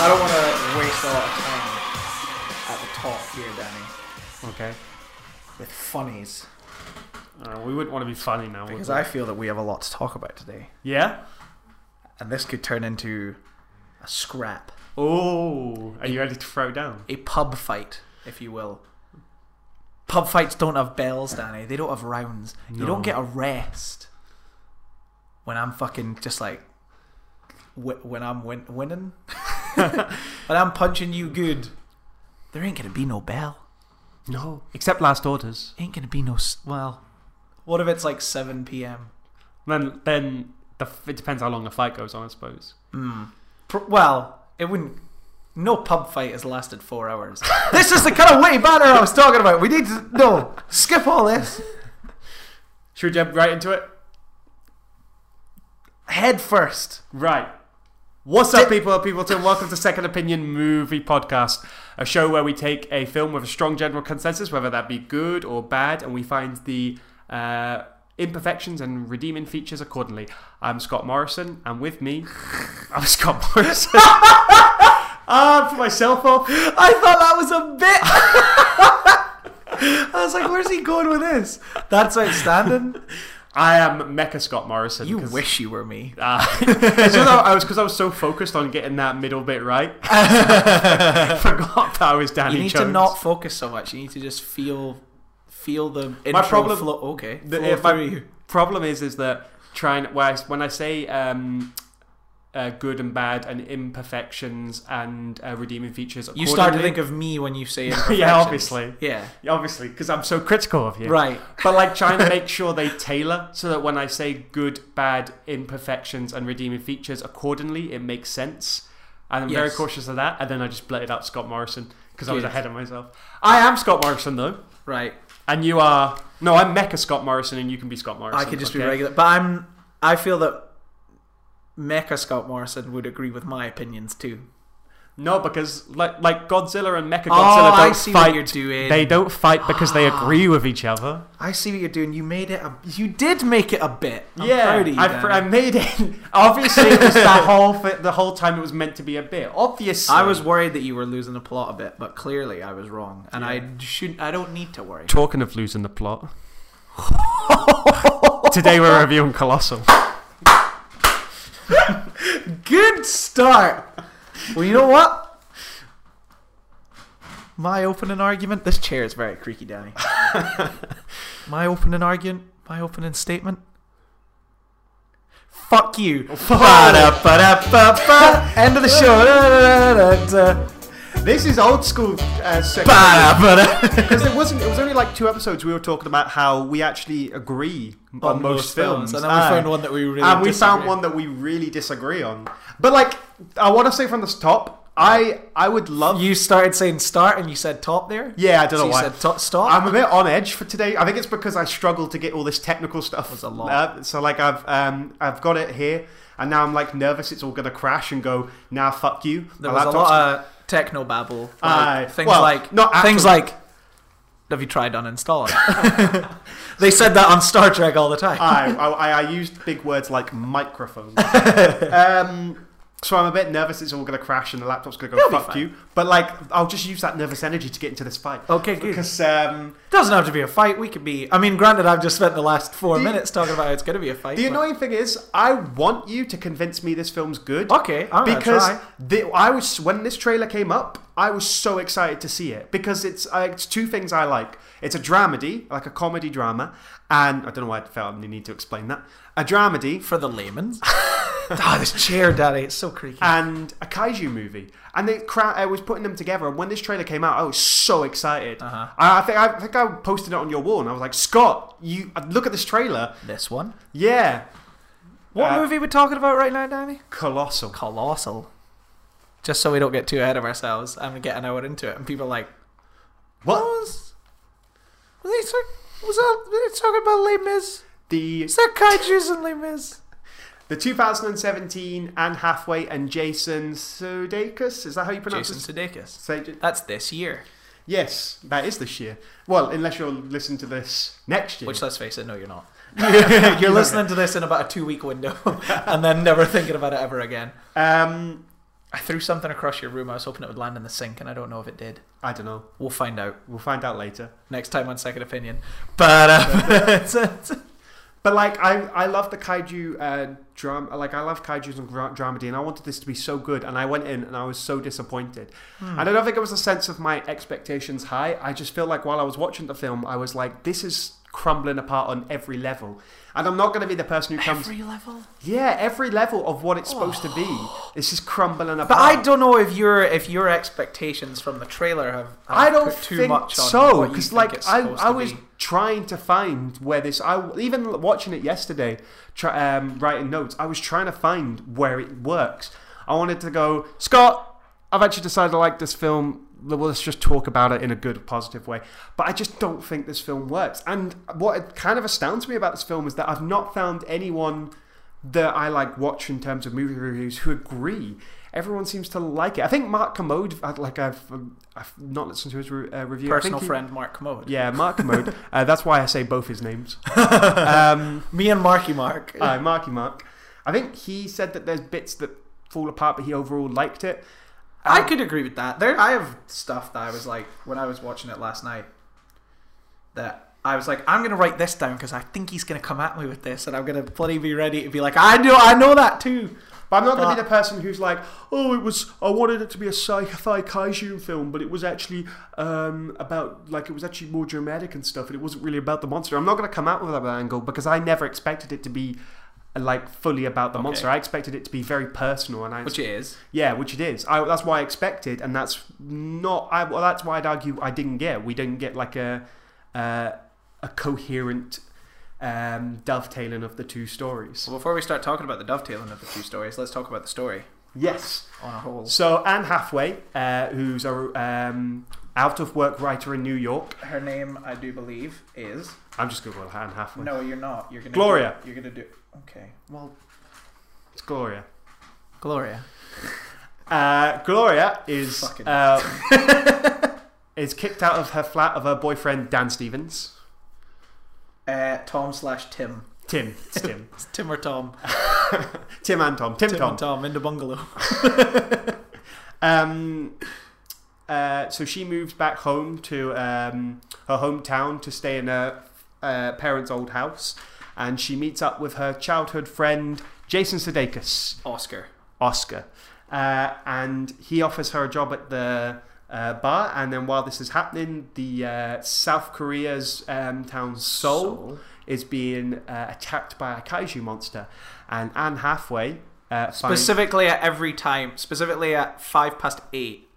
I don't want to waste a lot of time at the top here, Danny, Okay. with funnies Uh, we wouldn't want to be funny now. would because we? I feel that we have a lot to talk about today, Yeah. and this could turn into a scrap, Oh, are you ready to throw down? a pub fight, if you will. Pub fights don't have bells, Danny. They don't have rounds. You don't get a rest when I'm fucking just like wh- when I'm win- winning. when I'm punching you good, there ain't gonna be no bell. No. Except last orders. Ain't gonna be no s- well. What if it's like 7 p.m. Then, then the, f- it depends how long the fight goes on, I suppose. Hmm. Pr- well, it wouldn't. No pub fight has lasted four hours. this is the kind of witty banner I was talking about. We need to no skip all this. Should we jump right into it? Head first. Right. What's up, people? People, to welcome to Second Opinion Movie Podcast, a show where we take a film with a strong general consensus, whether that be good or bad, and we find the uh, imperfections and redeeming features accordingly. I'm Scott Morrison, and with me, I'm Scott Morrison. Ah, put myself off. I thought that was a bit. I was like, "Where's he going with this?" That's outstanding. I am Mecha Scott Morrison. You wish you were me. Uh, I was because I was so focused on getting that middle bit right. Forgot that I was Danny You need Jones. to not focus so much. You need to just feel, feel the My problem- flow. Okay, The, flow if my you. problem is is that trying when I, when I say um, uh, good and bad and imperfections and uh, redeeming features, You start to think of me when you say yeah, obviously, Yeah. obviously, because I'm so critical of you. Right. But like trying to make sure they tailor so that when I say good, bad, imperfections, and redeeming features accordingly, it makes sense. And I'm very cautious of that. And then I just blurted out Scott Morrison because I was ahead of myself. I am Scott Morrison though, Right. And you are no, I'm Mecha Scott Morrison, and you can be Scott Morrison. I could just be regular, but I'm. I feel that Mecha Scott Morrison would agree with my opinions too. No, because like like Godzilla and Mecha Oh, Godzilla I don't fight. you're doing. They don't fight because they agree with each other. I see what you're doing. You made it. A, you did make it a bit. I'm yeah, you, I. I made it. Obviously, it was the whole the whole time it was meant to be a bit. Obviously, I was worried that you were losing the plot a bit, but clearly I was wrong, and I should. I don't need to worry. talking of losing the plot. Today we're reviewing Colossal. Good start. Well, you know what? My opening argument. This chair is very creaky, Danny. my opening argument. My opening statement. Fuck you. Ba-da-ba-da-ba-ba. End of the show. Da-da-da-da-da. This is old school. Uh, because it wasn't. It was only like two episodes. We were talking about how we actually agree on, most films, and then we found one that we really. and we found disagree. one that we really disagree on. But like, I want to say from the top, I I would love. You started saying start, and you said top there. yeah, I don't So know you why. said to- stop. I'm a bit on edge for today. I think it's because I struggled to get all this technical stuff. Was a lot. Uh, so like I've um I've got it here, and now I'm like nervous. It's all gonna crash and go. Now fuck you. There My was a lot of techno babble. Like Aye. things Well, like not things like. Have you tried uninstalling? they said that on Star Trek all the time. I, I I used big words like microphone. um, so I'm a bit nervous. It's all gonna crash and the laptop's gonna go It'll fuck you. But like, I'll just use that nervous energy to get into this fight. Okay, good. Because um, Doesn't have to be a fight. We could be. I mean, granted, I've just spent the last four The- minutes talking about how it's going to be a fight. the but- annoying thing is, I want you to convince me this film's good. Okay, I'm gonna because try. the, I was when this trailer came up, I was so excited to see it because it's uh, it's two things I like. It's a dramedy, like a comedy drama, and I don't know why I felt I need to explain that. A dramedy for the layman's. Ah, this chair, Daddy, it's so creaky. and a kaiju movie, and they cra- I was putting them together. And when this trailer came out, I was so excited. Uh-huh. I, I think I think I posted it on your wall, and I was like, Scott, you uh, look at this trailer. this one. Yeah, What Uh, movie we're talking about right now, Danny? colossal. Colossal. Just so we don't get too ahead of ourselves and get an hour into it, and people are like, What? was? Was he talk- was that? He talking about Les Mis? The Is that kaiju's in Les Mis? The 2017 Anne Hathaway and Jason Sudeikis. Is that how you pronounce Jason it? Sudeikis. Say- That's this year. Yes, that is this year. Well, unless you're listening to this next year. Which, let's face it, no, you're not. you're listening to this in about a two week window and then never thinking about it ever again. um, I threw something across your room. I was hoping it would land in the sink, and I don't know if it did. I don't know. We'll find out We'll find out later. next time on Second Opinion. But it's, But like, I I love the kaiju uh, drama. Like, I love kaiju's and gra- dramedy, and I wanted this to be so good. And I went in, and I was so disappointed. And I don't think it was a sense of my expectations high. I just feel like while I was watching the film, I was like, this is crumbling apart on every level. And I'm not going to be the person who comes. every level. yeah, every level of what it's supposed to be. It's just crumbling apart. But I don't know if your if your expectations from the trailer have, have I don't put too think much on so because like I, I was be. trying to find where this I even watching it yesterday try, um, writing notes I was trying to find where it works I wanted to go Scott I've actually decided I like this film well, let's just talk about it in a good positive way but I just don't think this film works and what it kind of astounds me about this film is that I've not found anyone that I like watch in terms of movie reviews who agree. Everyone seems to like it. I think Mark Kermode, like I've, um, I've not listened to his re- uh, review. I think personal he- friend Mark Kermode. Yeah, Mark Kermode. uh, that's why I say both his names. um, Me and Marky Mark. uh, Marky Mark. I think he said that there's bits that fall apart, but he overall liked it. I could agree with that. There, I have stuff that I was like when I was watching it last night. That I was like, I'm gonna write this down because I think he's gonna come at me with this, and I'm gonna bloody be ready to be like, I know, I know that too. But I'm not going to be the person who's like, oh, it was. I wanted it to be a sci-fi kaiju film, but it was actually um, about like it was actually more dramatic and stuff, and it wasn't really about the monster. I'm not going to come out with that angle because I never expected it to be like fully about the Okay. monster. I expected it to be very personal, and I Which it is. yeah, which it is. I, that's why I expected, and that's not. I, well, that's why I'd argue I didn't get. We didn't get like a uh, a coherent um, dovetailing of the two stories. Well, before we start talking about the dovetailing of the two stories, let's talk about the story Yes. on a whole. So Anne Hathaway, uh, who's a um, out of work writer in New York. Her name, I do believe, is. I'm just gonna go Anne Hathaway. No, you're not. You're gonna. Gloria. Do, you're gonna do. Okay. Well, It's Gloria. Gloria. Uh, Gloria is uh, is kicked out of her flat of her boyfriend Dan Stevens. Uh, Tom slash Tim. Tim. It's Tim. It's Tim or Tom. Tim and Tom. Tim, Tim Tom. and Tom in the bungalow. Um, uh, so she moves back home to um, her hometown to stay in her uh, parents' old house, and she meets up with her childhood friend Jason Sudeikis, Oscar. Oscar, uh, and he offers her a job at the uh, bar. And then while this is happening, the uh, South Korea's um, town Seoul Soul. is being uh, attacked by a kaiju monster, and Anne Hathaway. Uh, finds- Specifically at every time. Specifically at five past eight.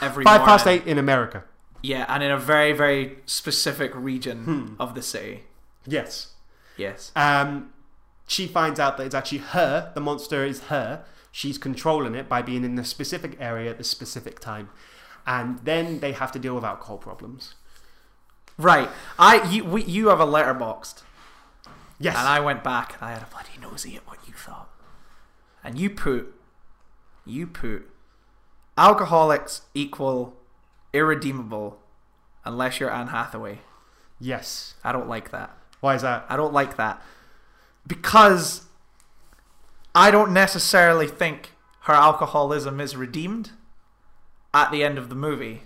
Every five past eight in America. Yeah, and in a very very specific region Hmm. of the city. Yes. Yes. Um, she finds out that it's actually her. The monster is her. She's controlling it by being in the specific area at the specific time, and then they have to deal with alcohol problems. Right. I you we, you have a Letterboxd, Yes. and I went back and I had a bloody nosy at what you thought, and you put you put alcoholics equal irredeemable unless you're Anne Hathaway. yes. I don't like that. Why is that? I don't like that because I don't necessarily think her alcoholism is redeemed at the end of the movie,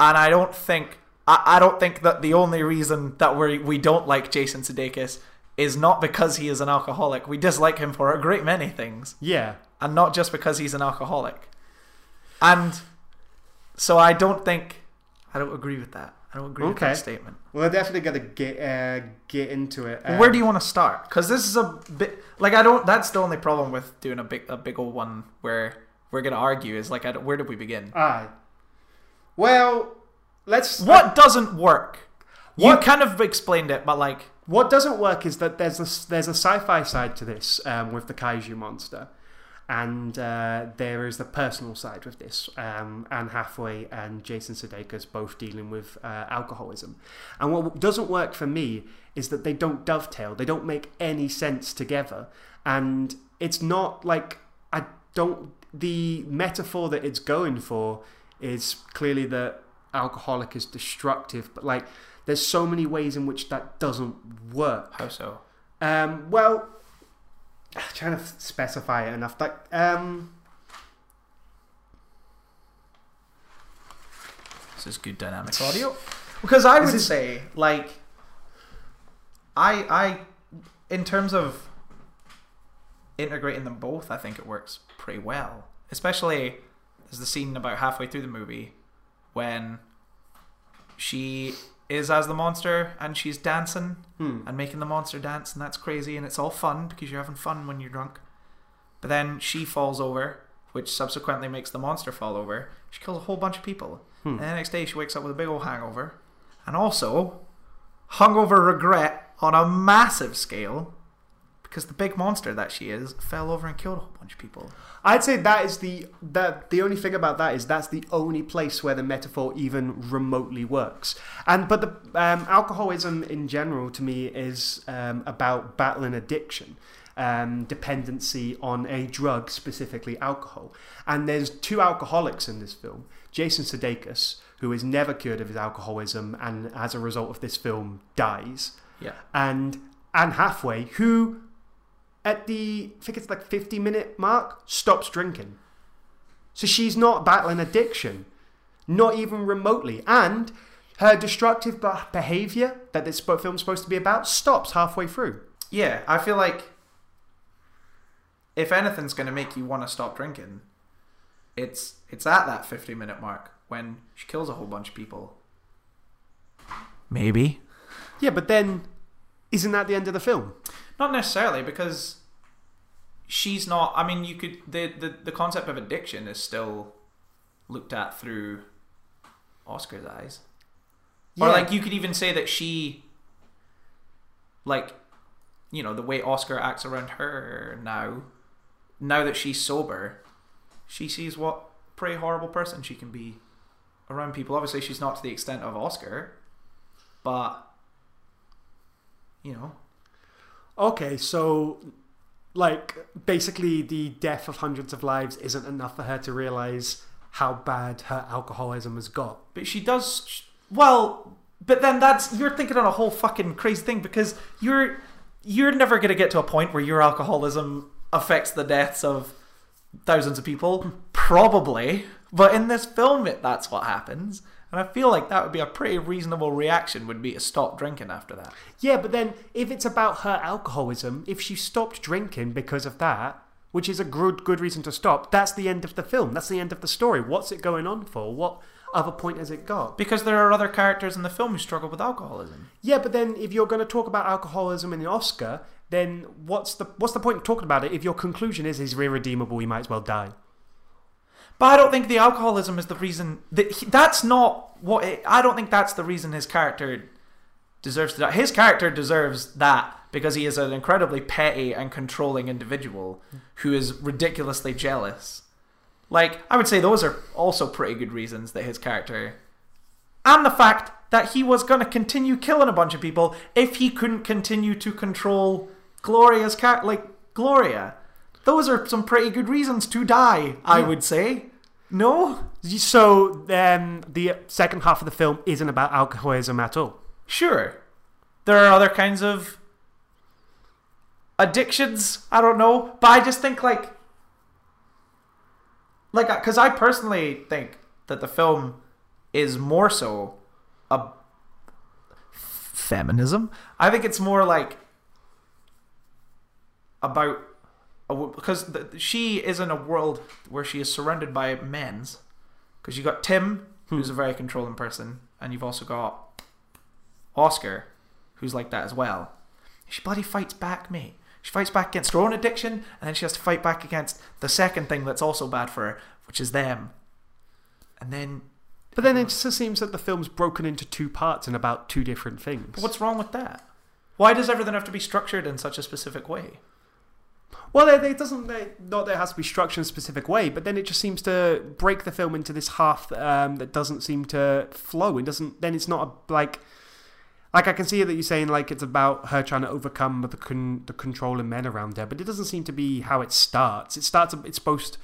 and I don't think I, I don't think that the only reason that we we don't like Jason Sudeikis is not because he is an alcoholic. We dislike him for a great many things, Yeah. and not just because he's an alcoholic. And so I don't think I don't agree with that. I don't agree with that statement. Well, they're definitely gonna get uh, get into it. Where do you want to start? Because this is a bit like I don't. That's the only problem with doing a big a big old one where we're gonna argue is like I where did we begin? Aye. Well, let's. What doesn't work? You kind of explained it, but like What doesn't work is that there's a, there's a sci-fi side to this um, with the kaiju monster, and uh, there is the personal side with this. Um, Anne Hathaway and Jason Sudeikis both dealing with uh, alcoholism, and what doesn't work for me is that they don't dovetail. They don't make any sense together, and it's not like I don't. The metaphor that it's going for is clearly that alcoholic is destructive, but like there's so many ways in which that doesn't work. How so? Um, well, I'm trying to specify it enough. Like, um, This is good dynamic audio. Because I would say, like, I, I, in terms of integrating them both, I think it works pretty well. Especially, there's the scene about halfway through the movie when she is as the monster and she's dancing hmm. and making the monster dance, and that's crazy, and it's all fun because you're having fun when you're drunk. But then she falls over, which subsequently makes the monster fall over. She kills a whole bunch of people. Hmm. And the next day she wakes up with a big old hangover. And also, hungover regret on a massive scale because the big monster that she is fell over and killed a whole bunch of people. I'd say that is the that the only thing about that is that's the only place where the metaphor even remotely works. And but the um, alcoholism in general to me is um, about battling addiction. Um, dependency on a drug, specifically alcohol. And there's two alcoholics in this film Jason Sudeikis, who is never cured of his alcoholism and as a result of this film dies, Yeah. and Anne Hathaway, who at the I think it's like 50 minute mark stops drinking. So she's not battling addiction, not even remotely. And her destructive behavior that this film's supposed to be about stops halfway through. Yeah, I feel like if anything's going to make you want to stop drinking, it's it's at that 50 minute mark when she kills a whole bunch of people. Maybe. Yeah, but then isn't that the end of the film? Not necessarily because she's not I mean you could the the, the concept of addiction is still looked at through Oscar's eyes. Or like you could even say that she like you know, the way Oscar acts around her now now that she's sober, she sees what pretty horrible person she can be around people. Obviously she's not to the extent of Oscar, but you know, Okay, so like basically the death of hundreds of lives isn't enough for her to realize how bad her alcoholism has got. But she does. Well, but then that's you're thinking on a whole fucking crazy thing because you're you're never gonna get to a point where your alcoholism affects the deaths of thousands of people, hmm. probably. But in this film, it, that's what happens, and I feel like that would be a pretty reasonable reaction. Would be to stop drinking after that. Yeah, but then if it's about her alcoholism, if she stopped drinking because of that, which is a good good reason to stop, that's the end of the film. That's the end of the story. What's it going on for? What other point has it got? Because there are other characters in the film who struggle with alcoholism. Yeah, but then if you're going to talk about alcoholism in the Oscar, then what's the what's the point of talking about it if your conclusion is he's irredeemable, he might as well die? But I don't think the alcoholism is the reason that he, that's not what it, I don't think that's the reason his character deserves to die. His character deserves that because he is an incredibly petty and controlling individual who is ridiculously jealous. Like I would say those are also pretty good reasons that his character and the fact that he was going to continue killing a bunch of people if he couldn't continue to control Gloria's cat like Gloria. Those are some pretty good reasons to die, I would say. No? So then the second half of the film isn't about alcoholism at all. Sure. There are other kinds of addictions, I don't know, but I just think like like uh, cuz I personally think that the film is more so a feminism. I think it's more like about because the, she is in a world where she is surrounded by men's because you got Tim who's hmm. a very controlling person and you've also got Oscar, who's like that as well. She bloody fights back, mate. She fights back against her own addiction, and then she has to fight back against the second thing that's also bad for her, which is them. And then, But then it just seems that the film's broken into two parts and about two different things. but what's wrong with that? Why does everything have to be structured in such a specific way? Well, it, doesn't. Not that it has to be structured in a specific way, but then it just seems to break the film into this half um, that doesn't seem to flow. It doesn't. Then it's not a, like. Like I can see that you're saying like it's about her trying to overcome the con- the controlling men around her, but it doesn't seem to be how it starts. It starts. It's supposed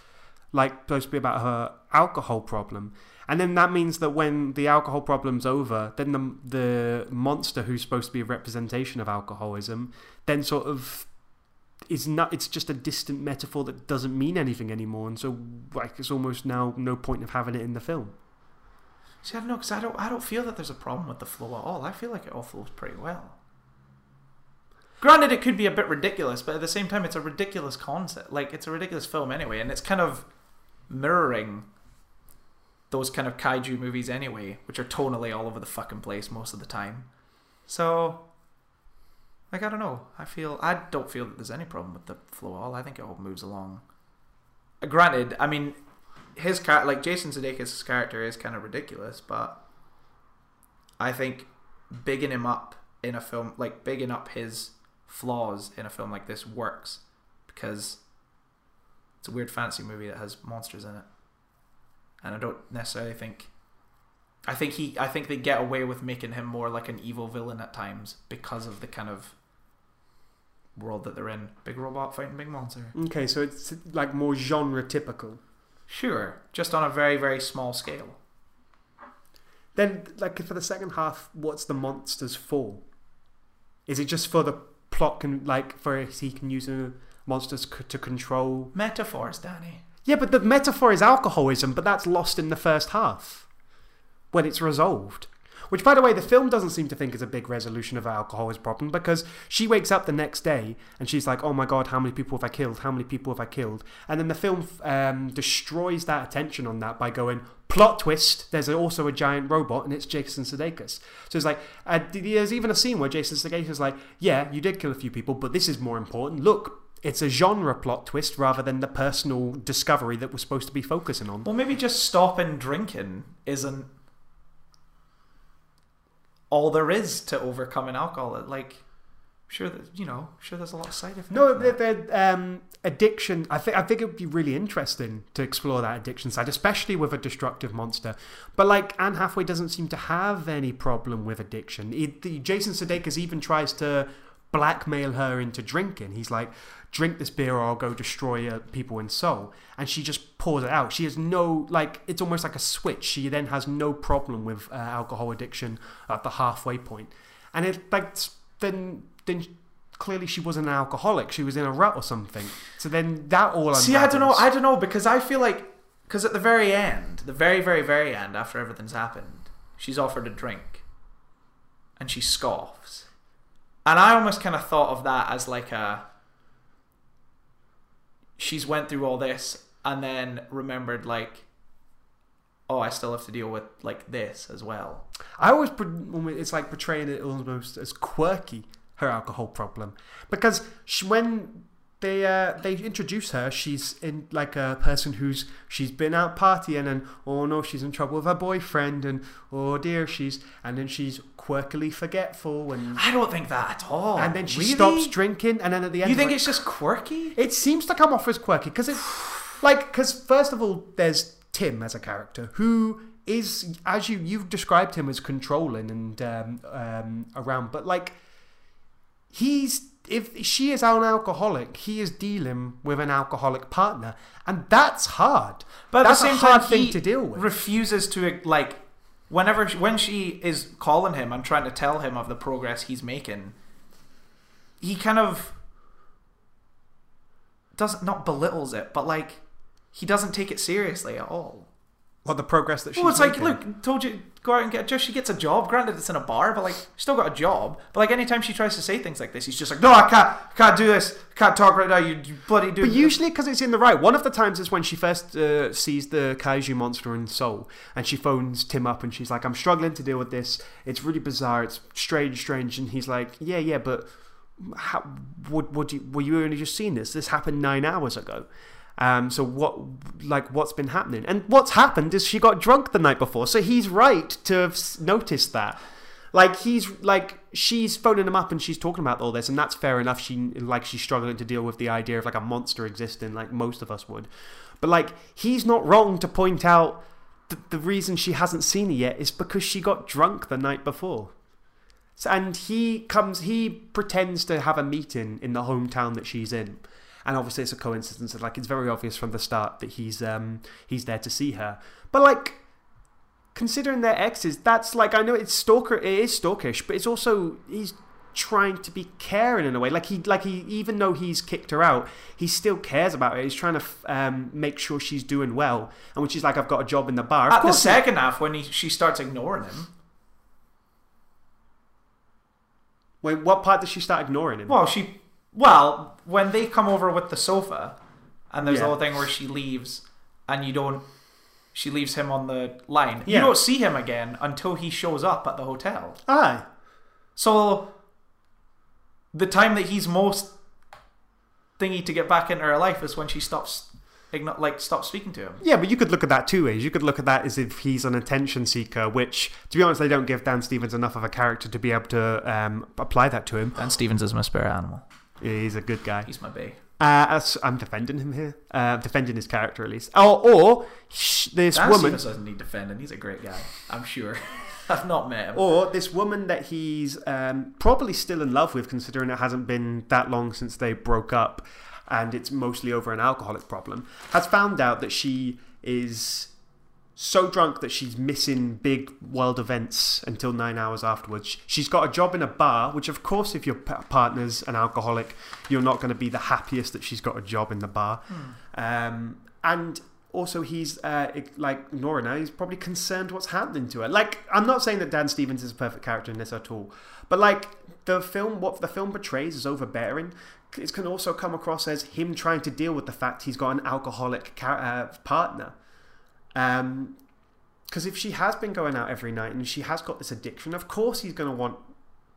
like supposed to be about her alcohol problem, and then that means that when the alcohol problem's over, then the the monster who's supposed to be a representation of alcoholism, then sort of is not. It's just a distant metaphor that doesn't mean anything anymore, and so like it's almost now no point of having it in the film. See, I don't know because I don't. I don't feel that there's a problem with the flow at all. I feel like it all flows pretty well. Granted, it could be a bit ridiculous, but at the same time, it's a ridiculous concept. Like it's a ridiculous film anyway, and it's kind of mirroring those kind of kaiju movies anyway, which are tonally all over the fucking place most of the time. So, like, I don't know. I feel I don't feel that there's any problem with the flow all. I think it all moves along. Granted, I mean, his car like Jason Sudeikis' character is kind of ridiculous, but I think bigging him up in a film like bigging up his flaws in a film like this works because it's a weird fantasy movie that has monsters in it, and I don't necessarily think. I think he. I think they get away with making him more like an evil villain at times because of the kind of world that they're in. Big robot fighting big monster. Okay, so it's like more genre typical. Sure, just on a very very small scale. Then, like for the second half, what's the monsters for? Is it just for the plot? Can like for he can use the monsters c- to control? Metaphors, Danny. Yeah, but the metaphor is alcoholism, but that's lost in the first half when it's resolved. Which, by the way, the film doesn't seem to think is a big resolution of her alcoholism problem because she wakes up the next day and she's like, "Oh my god, how many people have I killed? How many people have I killed?" And then the film um, destroys that attention on that by going, "Plot twist: There's also a giant robot and it's Jason Sudeikis." So it's like, uh, there's even a scene where Jason Sudeikis is like, "Yeah, you did kill a few people, but this is more important. Look." It's a genre plot twist rather than the personal discovery that we're supposed to be focusing on. Well, maybe just stopping drinking isn't all there is to overcoming alcohol. Like, sure that you know, sure there's a lot of side effects. No, the um, addiction. I think I think it would be really interesting to explore that addiction side, especially with a destructive monster. But like Anne Hathaway doesn't seem to have any problem with addiction. It, the, Jason Sudeikis even tries to blackmail her into drinking. He's like, "Drink this beer, or I'll go destroy uh, people in Seoul," and she just pours it out. She has no like. It's almost like a switch. She then has no problem with uh, alcohol addiction at the halfway point. and it like then then clearly she wasn't an alcoholic. She was in a rut or something. So then that all See, I don't know. I don't know because I feel like because at the very end, the very, very, very end, after everything's happened, she's offered a drink, and she scoffs, and I almost kind of thought of that as like a she's went through all this and then remembered like oh i still have to deal with like this as well. I always it's like portraying it almost as quirky her alcohol problem. Because she, when they uh, they introduce her, she's in like a person who's she's been out partying and oh no she's in trouble with her boyfriend and oh dear she's and then she's quirkily forgetful and i don't think that at all. And then she Really? stops drinking and then at the end you think it- it's just quirky? It seems to come off as quirky because it, like, because first of all, there's Tim as a character who is, as you you've described him as controlling and um, um, around, but like, he's if she is an alcoholic, he is dealing with an alcoholic partner, and that's hard. But at that's the same a hard time, thing to deal with. Refuses to like whenever when she is calling him and trying to tell him of the progress he's making. He kind of doesn't not belittles it, but like he doesn't take it seriously at all. What the progress that she's Well, it's like, making. look, told you go out and get a job. She gets a job. Granted, it's in a bar, but like, still got a job. But like, anytime she tries to say things like this, he's just like, no, I can't, I can't do this. I can't talk right now. You, you bloody do. But usually, because it's in the right. One of the times is when she first uh, sees the kaiju monster in Seoul, and she phones Tim up, and she's like, "I'm struggling to deal with this. It's really bizarre. It's strange, strange." And he's like, "Yeah, yeah, but how, Would, what do you, were you only just seeing this? This happened nine hours ago." Um, so what, like, what's been happening? And what's happened is she got drunk the night before. So he's right to have noticed that. Like he's like she's phoning him up and she's talking about all this, and that's fair enough. She like she's struggling to deal with the idea of like a monster existing, like most of us would. But like he's not wrong to point out the, the reason she hasn't seen it yet is because she got drunk the night before. So, and he comes, he pretends to have a meeting in the hometown that she's in, and obviously it's a coincidence. Like it's very obvious from the start that he's um he's there to see her. But like, considering their exes, that's like I know it's stalker, it is stalkish, but it's also he's trying to be caring in a way. Like he, like he, even though he's kicked her out, he still cares about her. He's trying to f- um, make sure she's doing well. And when she's like, "I've got a job in the bar," At the second half, when he, she starts ignoring him, Wait, what part does she start ignoring him? well, she, well, when they come over with the sofa, and there's Yeah. the whole thing where she leaves, and you don't, she leaves him on the line. Yeah. You don't see him again until he shows up at the hotel. Aye. So, the time that he's most thingy to get back into her life is when she stops, like, stops speaking to him. Yeah, but you could look at that two ways. You could look at that as if he's an attention seeker, which, to be honest, they don't give Dan Stevens enough of a character to be able to um, apply that to him. Dan Stevens is my spirit animal. He's a good guy. He's my bae. Uh, I'm defending him here. Uh, defending his character, at least. Or, or sh- this woman. Doesn't need defending. He's a great guy. I'm sure. I've not met him. Or this woman that he's um, probably still in love with, considering it hasn't been that long since they broke up and it's mostly over an alcoholic problem, has found out that she is so drunk that she's missing big world events until nine hours afterwards. She's got a job in a bar, which, of course, if your partner's an alcoholic, you're not going to be the happiest that she's got a job in the bar. Um, and also, he's uh, like Nora now, He's probably concerned what's happening to her. Like, I'm not saying that Dan Stevens is a perfect character in this at all, but like the film, what the film portrays is overbearing. It can also come across as him trying to deal with the fact he's got an alcoholic car- uh, partner. Um, because if she has been going out every night and she has got this addiction, of course he's going to want,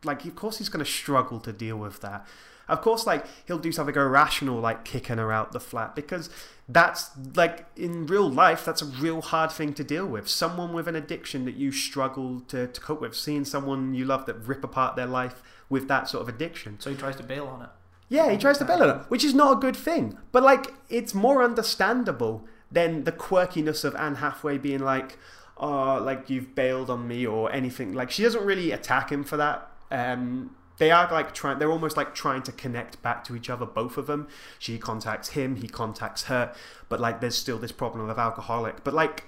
like, of course he's going to struggle to deal with that. Of course, like, he'll do something irrational, like kicking her out the flat, because that's, like, in real life, that's a real hard thing to deal with. Someone with an addiction that you struggle to, to cope with, seeing someone you love that rip apart their life with that sort of addiction. So he tries to bail on it. Yeah, he tries to bail on it, which is not a good thing. But like, it's more understandable than the quirkiness of Anne Hathaway being like, "Oh, like you've bailed on me" or anything. Like, she doesn't really attack him for that. Um, they are like trying. They're almost like trying to connect back to each other, both of them. She contacts him, he contacts her, but like, there's still this problem of alcoholic. But like,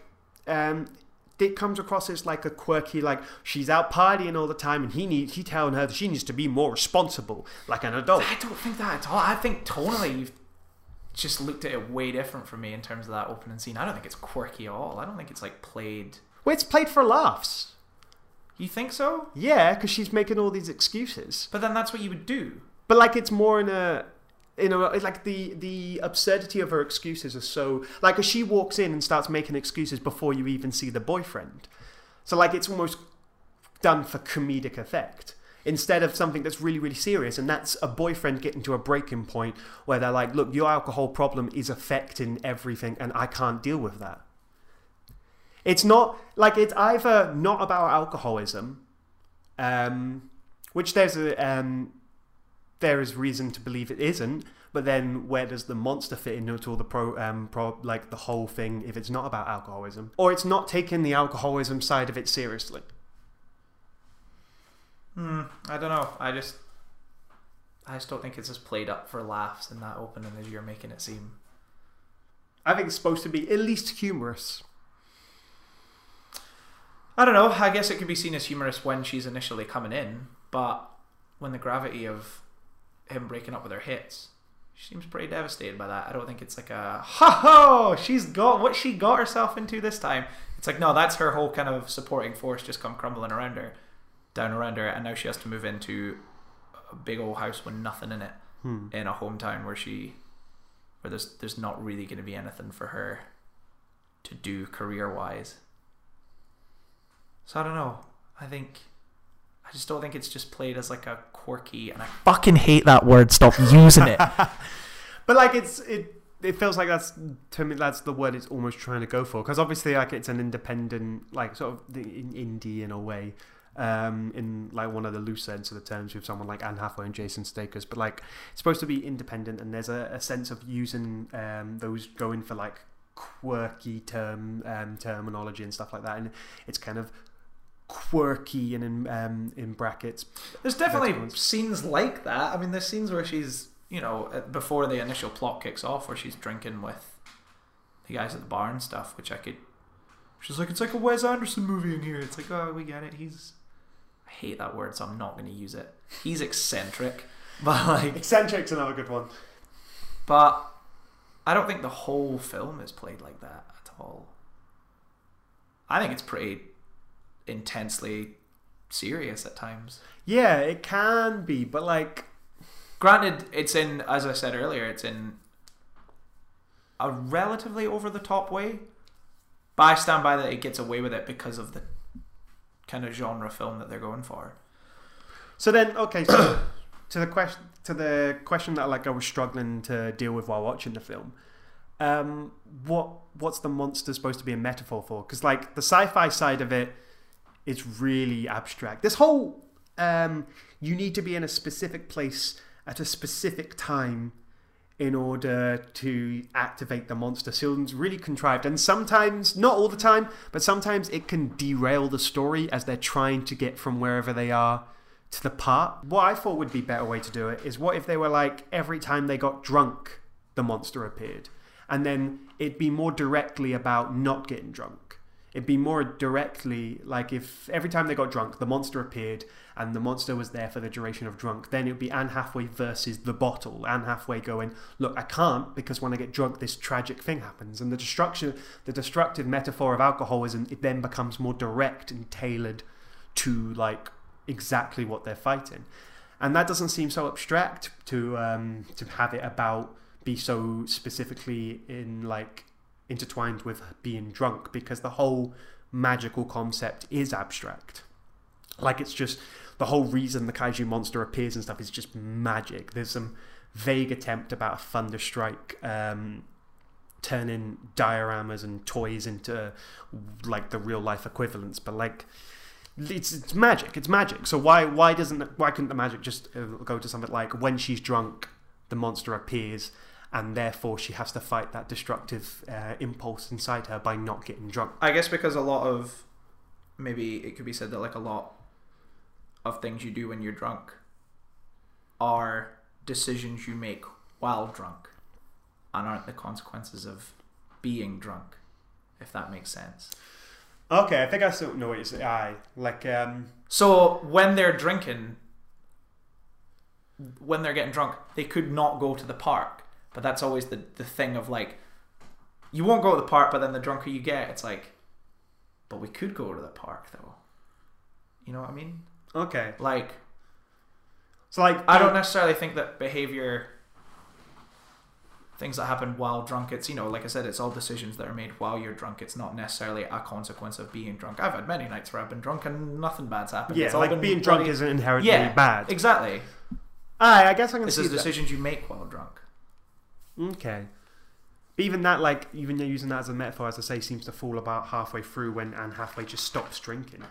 um, it comes across as like a quirky, like she's out partying all the time, and he needs he telling her that she needs to be more responsible, like an adult. I don't think that at all. I think tonally you've just looked at it way different for me in terms of that opening scene. I don't think it's quirky at all. I don't think it's like played. Well, it's played for laughs. You think so? Yeah, because she's making all these excuses. But then that's what you would do. But like, it's more in a, in a it's like the the absurdity of her excuses are so like, as she walks in and starts making excuses before you even see the boyfriend. So like, it's almost done for comedic effect instead of something that's really really serious, and that's a boyfriend getting to a breaking point where they're like, look, your alcohol problem is affecting everything, and I can't deal with that. It's not like it's either not about alcoholism, um, which there's a um, there is reason to believe it isn't. But then, where does the monster fit into all the pro, um, pro like the whole thing? If it's not about alcoholism, or it's not taking the alcoholism side of it seriously. Hmm. I don't know. I just, I just don't think it's as played up for laughs in that opening as you're making it seem. I think it's supposed to be at least humorous. I don't know. I guess it could be seen as humorous when she's initially coming in, but when the gravity of him breaking up with her hits, she seems pretty devastated by that. I don't think it's like a ha ha. She's got what she got herself into this time. It's like no, that's her whole kind of supporting force just come crumbling around her, down around her, and now she has to move into a big old house with nothing in it Hmm. in a hometown where she where there's there's not really going to be anything for her to do career wise. So I don't know. I think I just don't think it's just played as like a quirky and I fucking hate that word. Stop using it. But like it's it it feels like that's to me that's the word it's almost trying to go for because obviously like it's an independent like sort of the indie in a way um, in like one of the loose ends of the terms with someone like Anne Hathaway and Jason Sudeikis, but like it's supposed to be independent, and there's a, a sense of using um, those going for like quirky term um, terminology and stuff like that, and it's kind of quirky and in um, in brackets. There's definitely scenes like that. I mean, there's scenes where she's, you know, before the initial plot kicks off, where she's drinking with the guys at the bar and stuff, which I could. She's like, it's like a Wes Anderson movie in here. It's like, oh, we get it. He's. I hate that word, so I'm not going to use it. He's eccentric, but like, Eccentric's another good one. but I don't think the whole film is played like that at all. I think it's pretty intensely serious at times. Yeah, it can be, but like Granted, it's in, as I said earlier, it's in a relatively over the top way. But I stand by that it gets away with it because of the kind of genre film that they're going for. So then, okay, so to the question to the question that like I was struggling to deal with while watching the film. Um, what what's the monster supposed to be a metaphor for? Because like the sci-fi side of it is really abstract. This whole um, you need to be in a specific place at a specific time in order to activate the monster. Sounds really contrived and sometimes not all the time but sometimes it can derail the story as they're trying to get from wherever they are to the part. What i thought would be better way to do it is what if they were like every time they got drunk the monster appeared. And then it'd be more directly about not getting drunk it'd be more directly like if every time they got drunk the monster appeared and the monster was there for the duration of drunk then it would be anne hathaway versus the bottle. Anne hathaway going look i can't because when i get drunk this tragic thing happens. And the destruction the destructive metaphor of alcoholism it then becomes more direct and tailored to like exactly what they're fighting. And that doesn't seem so abstract to um, to have it about be so specifically in like intertwined with being drunk because the whole magical concept is abstract. Like it's just the whole reason the kaiju monster appears and stuff is just magic. There's some vague attempt about a thunder strike um, turning dioramas and toys into like the real life equivalents but like it's, it's magic it's magic. So why why doesn't why couldn't the magic just uh, go to something like when she's drunk the monster appears and therefore she has to fight that destructive uh, impulse inside her by not getting drunk. I guess because a lot of maybe it could be said that like a lot of things you do when you're drunk are decisions you make while drunk and aren't the consequences of being drunk if that makes sense. Okay i think i still know what you say aye like um so when they're drinking when they're getting drunk they could not go to the park but that's always the, the thing of like you won't go to the park but then the drunker you get it's like but we could go to the park though you know what i mean okay like so like I don't necessarily think that behavior, things that happen while drunk, it's, you know, like I said, it's all decisions that are made while you're drunk. It's not necessarily a consequence of being drunk. I've had many nights where I've been drunk and nothing bad's happened. yeah like being drunk bloody- isn't inherently Yeah, bad Exactly. aye i guess i can say This see is that. decisions you make while drunk. Okay. But even that, like, even using that as a metaphor, as I say, seems to fall about halfway through when Anne Hathaway just stops drinking.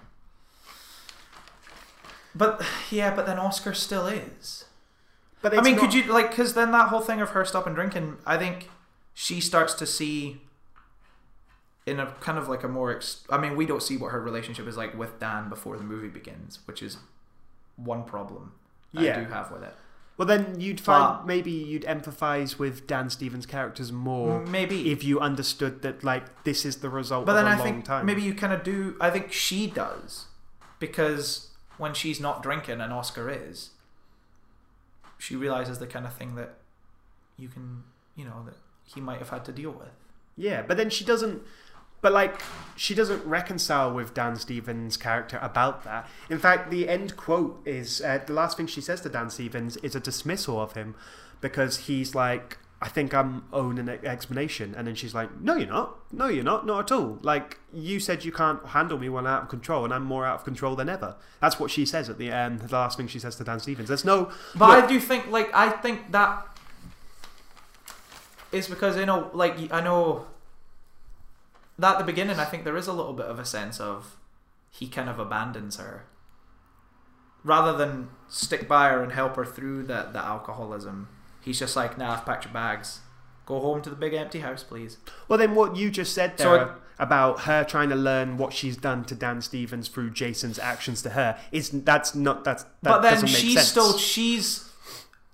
But, yeah, but then Oscar still is. But I mean, could you, like, because then that whole thing of her stopping drinking, I think she starts to see in a kind of like a more ex- I mean, we don't see what her relationship is like with Dan before the movie begins, which is one problem Yeah. I do have with it. Well, then you'd find But- maybe you'd empathise with Dan Stevens' characters more Maybe. if you understood that, like, this is the result but of then a I long think time. maybe you kind of do. I think she does because when she's not drinking and Oscar is, she realizes the kind of thing that you can, you know, that he might have had to deal with. Yeah, but then she doesn't. But like, she doesn't reconcile with Dan Stevens' character about that. In fact, the end quote is uh, the last thing she says to Dan Stevens is a dismissal of him because he's like, "I think I'm owed an explanation," and then she's like, "No, you're not. No, you're not. Not at all. Like you said, you can't handle me when I'm out of control, and I'm more out of control than ever." That's what she says at the end. The last thing she says to Dan Stevens. There's no. But look, I do think, like, I think that is because you know, like, I know at the beginning, I think there is a little bit of a sense of he kind of abandons her rather than stick by her and help her through the, the alcoholism, he's just like, nah, I've packed your bags. Go home to the big empty house, please. Well, then what you just said So there it- about her trying to learn what she's done to Dan Stevens through Jason's actions to her is that's not that's that but then she's sense. still she's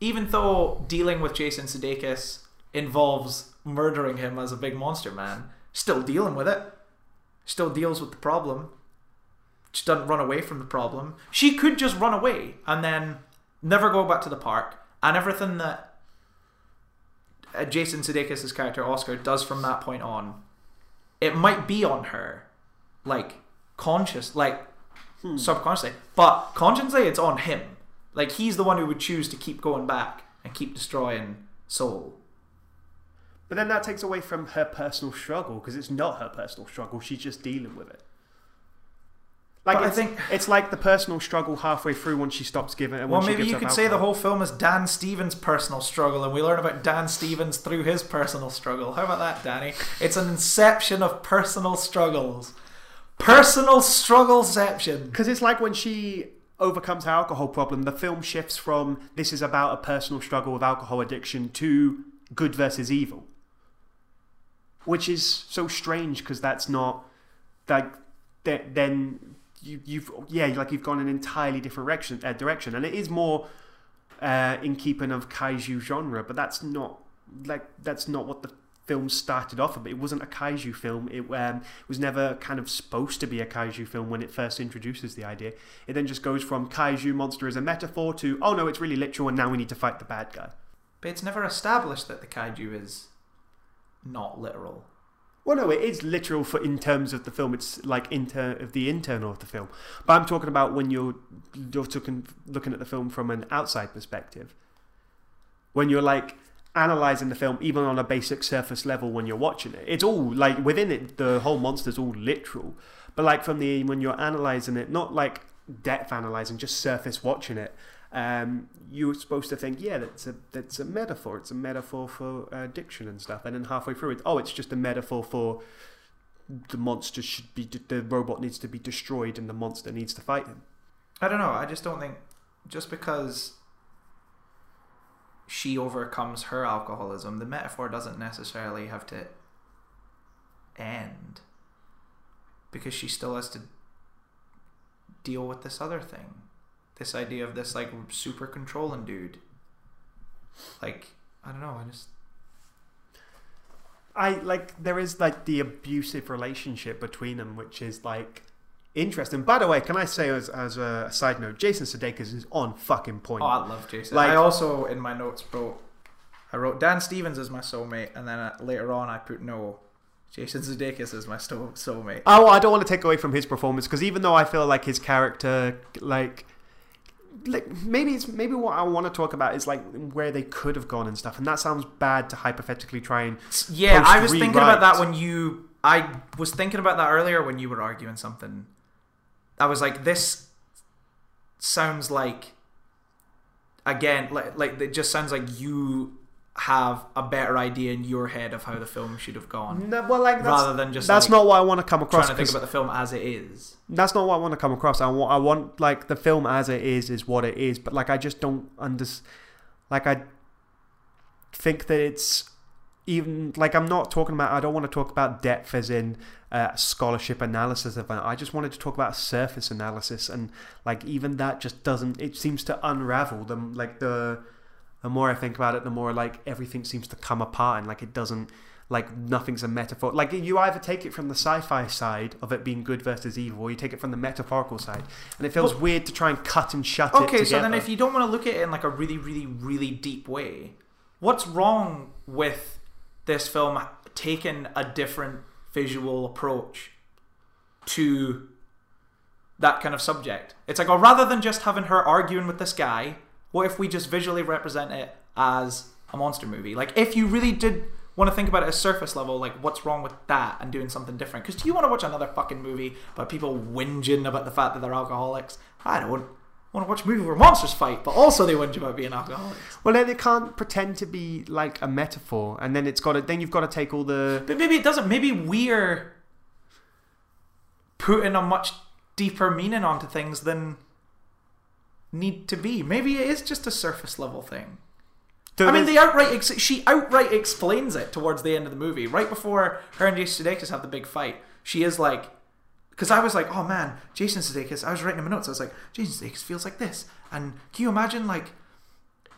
even though dealing with Jason Sudeikis involves murdering him as a big monster man, still dealing with it. Still deals with the problem. She doesn't run away from the problem. She could just run away and then never go back to the park, and everything that uh, Jason Sudeikis' character Oscar does from that point on, it might be on her, like conscious, like subconsciously, but consciously it's on him. Like he's the one who would choose to keep going back and keep destroying Seoul. But then that takes away from her personal struggle because it's not her personal struggle. She's just dealing with it. Like But I it's, think- it's like the personal struggle halfway through when she stops giving. Uh, when Well, maybe you could say the whole film is Dan Stevens' personal struggle, and we learn about Dan Stevens through his personal struggle. How about that, Danny? It's an inception of personal struggles. Personal struggleception. Because it's like when she overcomes her alcohol problem, the film shifts from this is about a personal struggle with alcohol addiction to good versus evil. Which is so strange because that's not like th- then you, you've yeah like you've gone an entirely different direction uh, direction. And it is more uh, in keeping of kaiju genre but that's not like that's not what the film started off with it wasn't a kaiju film. It um, was never kind of supposed to be a kaiju film when it first introduces the idea. It then just goes from kaiju monster as a metaphor to oh no it's really literal and now we need to fight the bad guy. But it's never established that the kaiju is not literal. Well, no, it is literal for in terms of the film. It's like inter of the internal of the film. But I'm talking about when you're you're looking looking at the film from an outside perspective. When you're like analyzing the film, even on a basic surface level, when you're watching it, it's all like within it. The whole monster's all literal. But like from the when you're analyzing it, not like depth analyzing, just surface watching it. Um, you're supposed to think, yeah, that's a that's a metaphor. It's a metaphor for addiction and stuff. And then halfway through it, oh, it's just a metaphor for the monster should be the robot needs to be destroyed and the monster needs to fight him. I don't know. I just don't think just because she overcomes her alcoholism, the metaphor doesn't necessarily have to end because she still has to deal with this other thing. This idea of this like super controlling dude. Like, I don't know, I just I like there is like the abusive relationship between them, which is like interesting. By the way, can I say as as a side note, Jason Sudeikis is on fucking point. Oh, I love Jason. Like- I also in my notes wrote I wrote Dan Stevens is my soulmate and then uh, later on I put no Jason Sudeikis is my soulmate. Oh, I don't want to take away from his performance because even though I feel like his character, like, like maybe it's maybe what I want to talk about is like where they could have gone and stuff, and that sounds bad to hypothetically try and Yeah, I was thinking about that when you. I was thinking about that earlier when you were arguing something. I was like, this sounds like. Again, like, like it just sounds like you have a better idea in your head of how the film should have gone, no, well, like that's, rather than just that's like, not what I want to come across. trying to think about the film as it is. that's not what I want to come across. I want, I want like the film as it is is what it is, but like I just don't under, like I think that it's even like I'm not talking about. I don't want to talk about depth as in uh, scholarship analysis of it. I just wanted to talk about surface analysis, and like even that just doesn't. It seems to unravel them. Like the the more I think about it, the more like everything seems to come apart, and like it doesn't. Like nothing's a metaphor. Like you either take it from the sci-fi side of it being good versus evil, or you take it from the metaphorical side, and it feels Well- weird to try and cut and shut it Okay, so then if you don't want to look at it in like a really, really, really deep way, what's wrong with this film taking a different visual approach to that kind of subject? It's like, oh, rather than just having her arguing with this guy, what if we just visually represent it as a monster movie? Like, if you really did want to think about it at a surface level, like, what's wrong with that and doing something different? Because do you want to watch another fucking movie about people whinging about the fact that they're alcoholics? I don't. I want to watch a movie where monsters fight, but also they whinge about being alcoholics. well, then it can't pretend to be like a metaphor, and then it's got to. Then you've got to take all the. But maybe it doesn't. Maybe we're putting a much deeper meaning onto things than need to be. Maybe it is just a surface level thing. So I mean, they outright ex- she outright explains it towards the end of the movie, right before her and Jason Sudeikis have the big fight. She is like, because I was like, oh man, Jason Sudeikis. I was writing him notes. I was like, Jason Sudeikis feels like this, and can you imagine like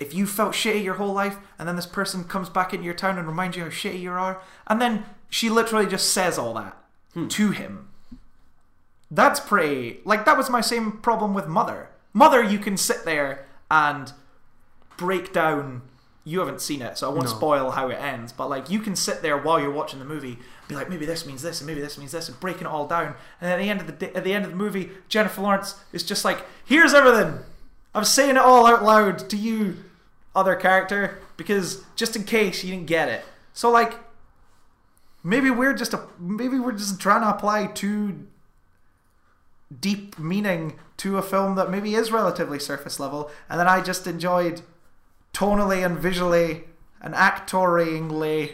if you felt shitty your whole life, and then this person comes back into your town and reminds you how shitty you are, and then she literally just says all that hmm. to him. That's pretty. Like that was my same problem with Mother. Mother, you can sit there and break down. You haven't seen it, so I won't No. spoil how it ends. But like, you can sit there while you're watching the movie, be like, maybe this means this, and maybe this means this, and breaking it all down. And at the end of the di- at the end of the movie, Jennifer Lawrence is just like, "Here's everything. I'm saying it all out loud to you, other character, because just in case you didn't get it." So like, maybe we're just a maybe we're just trying to apply too deep meaning to a film that maybe is relatively surface level, and then I just enjoyed tonally and visually and actoringly.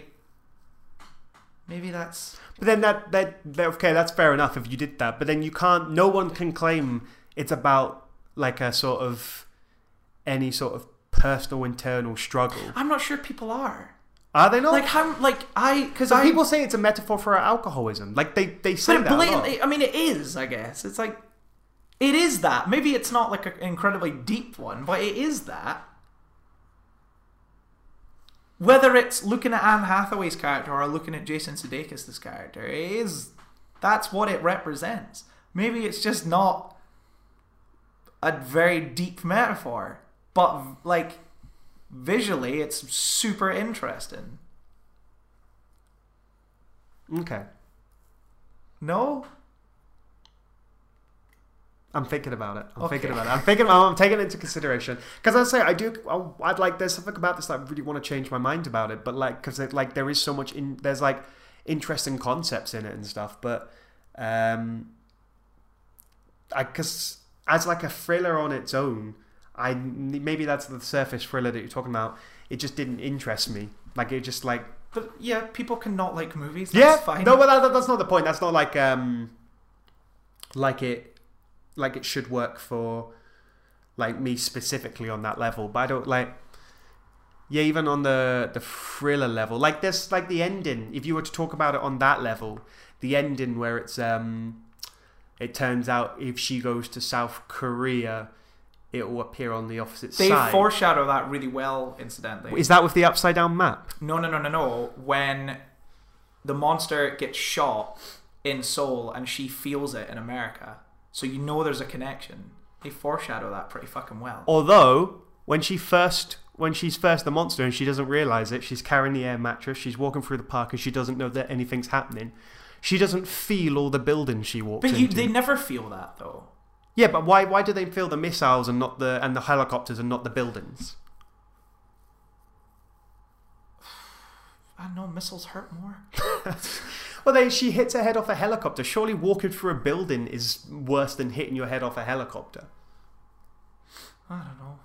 Maybe that's But then that, that that okay, that's fair enough if you did that. But then you can't. No one can claim it's about like a sort of any sort of personal internal struggle. I'm not sure people are Are they not? like how like I because I people say it's a metaphor for alcoholism. Like they they say but it that. blatantly I mean it is I guess it's like it is that maybe it's not like an incredibly deep one but it is that whether it's looking at Anne Hathaway's character or looking at Jason Sudeikis' character it is that's what it represents maybe it's just not a very deep metaphor but like visually it's super interesting Okay, no I'm thinking about it. I'm thinking about it. I'm thinking. About, I'm taking it into consideration because I say I do. I- I'd like. There's something about this that I really want to change my mind about it. But like, because it, like there is so much in. There's like interesting concepts in it and stuff. But um, I because as like a thriller on its own, I maybe that's the surface thriller that you're talking about. It just didn't interest me. Like it just like But yeah, people cannot like movies. That's yeah. fine. No, but that, that's not the point. That's not like um, like it, like it should work for, like me specifically on that level. But I don't like. Yeah, even on the the thriller level, like this, like the ending. If you were to talk about it on that level, the ending where it's um, it turns out if she goes to South Korea, it will appear on the opposite they side. They foreshadow that really well, incidentally. Is that with the upside down map? no, no, no, no, no. When the monster gets shot in Seoul and she feels it in America, so you know there's a connection. They foreshadow that pretty fucking well. Although when she first when she's first the monster and she doesn't realize it, she's carrying the air mattress, she's walking through the park and she doesn't know that anything's happening. She doesn't feel all the buildings she walks But you, into. they never feel that though. Yeah, but why why do they feel the missiles and not the and the helicopters and not the buildings? I know missiles hurt more. Well, they, she hits her head off a helicopter. Surely walking through a building is worse than hitting your head off a helicopter. I don't know.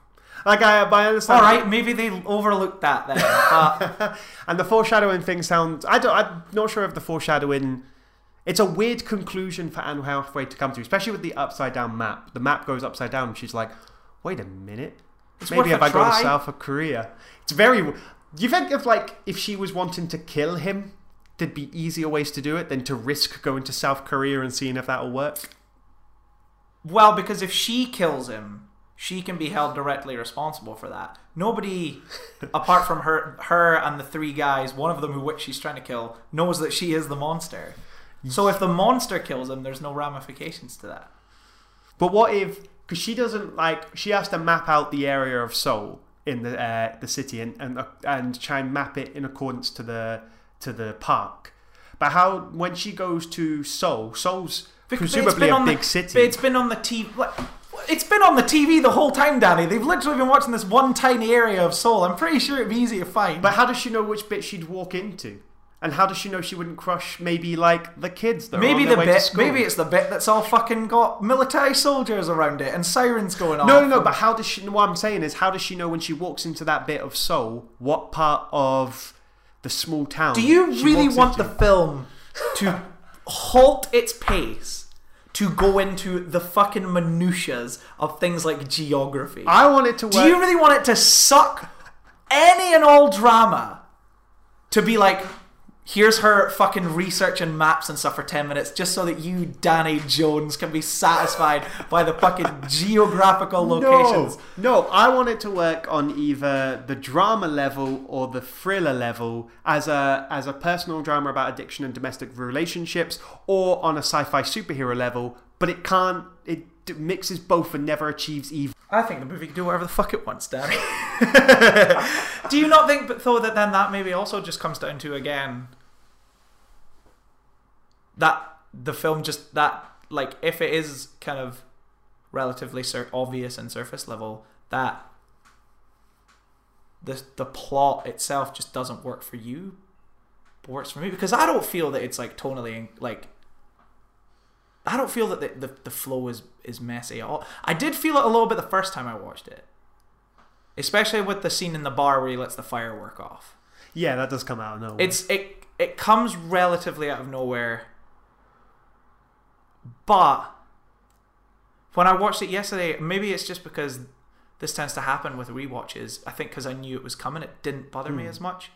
Like I, I understand. All right, maybe they overlooked that then. But And the foreshadowing thing sounds. I don't. I'm not sure if the foreshadowing. It's a weird conclusion for Anne Hathaway to come to, especially with the upside down map. The map goes upside down. and She's like, "Wait a minute, It's maybe if I go to. South Korea, it's very." Do you think if like if she was wanting to kill him, there'd be easier ways to do it than to risk going to South Korea and seeing if that'll work? Well, because if she kills him, she can be held directly responsible for that. Nobody, apart from her, her and the three guys, one of them who which she's trying to kill, knows that she is the monster. So if the monster kills him, there's no ramifications to that. But what if because she doesn't like she has to map out the area of Seoul in the uh, the city and, and and try and map it in accordance to the to the park. But how when she goes to Seoul, Seoul's because presumably a big the, city. It's been on the TV. like, It's been on the TV the whole time, Danny. They've literally been watching this one tiny area of Seoul. I'm pretty sure it'd be easy to find. But how does she know which bit she'd walk into? And how does she know she wouldn't crush maybe like the kids that maybe the bit, maybe it's the bit that's all fucking got military soldiers around it and sirens going on. No, no, no. But how does she? What I'm saying is, how does she know when she walks into that bit of Seoul what part of the small town? Do you really want into? the film to halt its pace to go into the fucking minutiae of things like geography. I want it to work. Do you really want it to suck any and all drama to be like, here's her fucking research and maps and stuff for 10 minutes just so that you, Danny Jones, can be satisfied by the fucking geographical locations? No, no, I want it to work on either the drama level or the thriller level as a as a personal drama about addiction and domestic relationships, or on a sci-fi superhero level. But it can't. It mixes both and never achieves either. I think the movie can do whatever the fuck it wants, Danny. do you not think, but though, that then that maybe also just comes down to again that the film just that like if it is kind of relatively sur- obvious and surface level that the the plot itself just doesn't work for you but works for me because I don't feel that it's like tonally like I don't feel that the, the, the flow is is messy at all. I did feel it a little bit the first time I watched it. Especially with the scene in the bar where he lets the firework off. Yeah, that does come out of nowhere. It's it it comes relatively out of nowhere. But when I watched it yesterday, maybe it's just because this tends to happen with rewatches. I think because I knew it was coming, it didn't bother me Hmm. as much.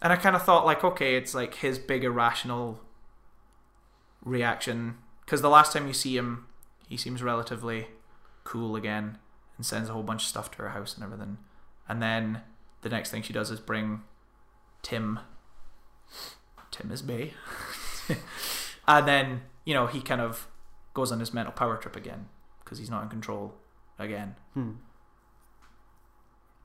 And I kind of thought like, okay, it's like his big irrational reaction. Because the last time you see him, he seems relatively cool again and sends a whole bunch of stuff to her house and everything. And then the next thing she does is bring Tim. Tim is Bay. and then, you know, he kind of goes on his mental power trip again because he's not in control again. Hmm.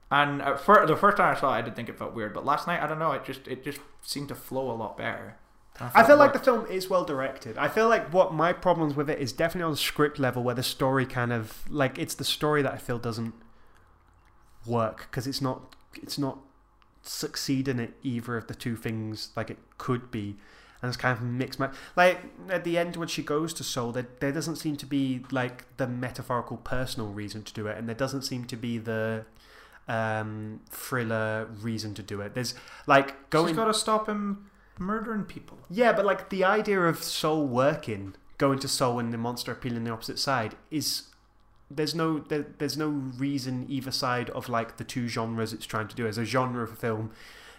And at fir- the first time I saw it, I did think it felt weird, but last night I don't know. It just it just seemed to flow a lot better. I feel like the film is well directed. I feel like what my problems with it is definitely on the script level, where the story kind of like it's the story that I feel doesn't work because it's not it's not succeeding at either of the two things like it could be, and it's kind of mixed. ma- Like at the end when she goes to Seoul, there there doesn't seem to be like the metaphorical personal reason to do it, and there doesn't seem to be the um thriller reason to do it there's like going She's got to stop him murdering people. yeah, but like the idea of Seoul working, going to Seoul and the monster appealing the opposite side is there's no there, there's no reason either side of like the two genres it's trying to do as a genre of film.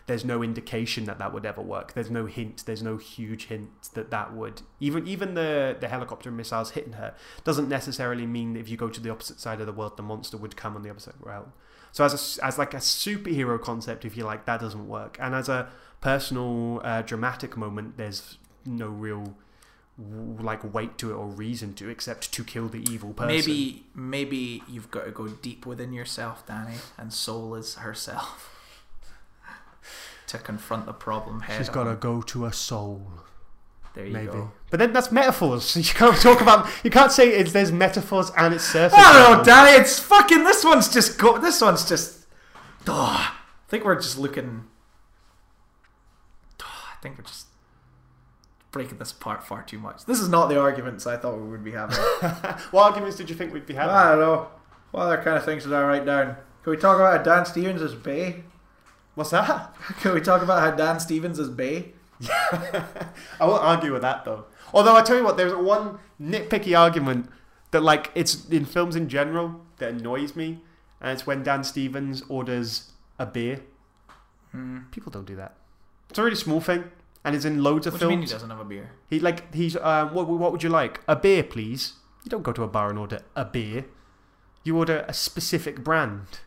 There's no indication that that would ever work. There's no hint. There's no huge hint that that would even even the the helicopter missiles hitting her doesn't necessarily mean that if you go to the opposite side of the world, the monster would come on the opposite route. So as a as like a superhero concept, if you like, that doesn't work. And as a personal uh, dramatic moment, there's no real like weight to it or reason to except to kill the evil person. Maybe maybe you've got to go deep within yourself, Danny, and Soul is herself to confront the problem head. she's got to go to a soul. There you Maybe, go. But then that's metaphors. You can't talk about. You can't say it's there's metaphors and it's surface. I don't know. Danny. It's fucking. This one's just go. This one's just. Ugh. I think we're just looking. Ugh, I think we're just breaking this apart far too much. This is not the arguments I thought we would be having. what arguments did you think we'd be having? I don't know. What other kind of things did I write down? Can we talk about how Dan Stevens is Bay? What's that? Can we talk about how Dan Stevens is Bay? I won't argue with that though. Although I tell you what, there's one nitpicky argument that like it's in films in general that annoys me, and it's when Dan Stevens orders a beer. Hmm. People don't do that. It's a really small thing, and it's in loads of What do you mean he doesn't have a beer? He like he's um, what what would you like? A beer, please. You don't go to a bar and order a beer. You order a specific brand.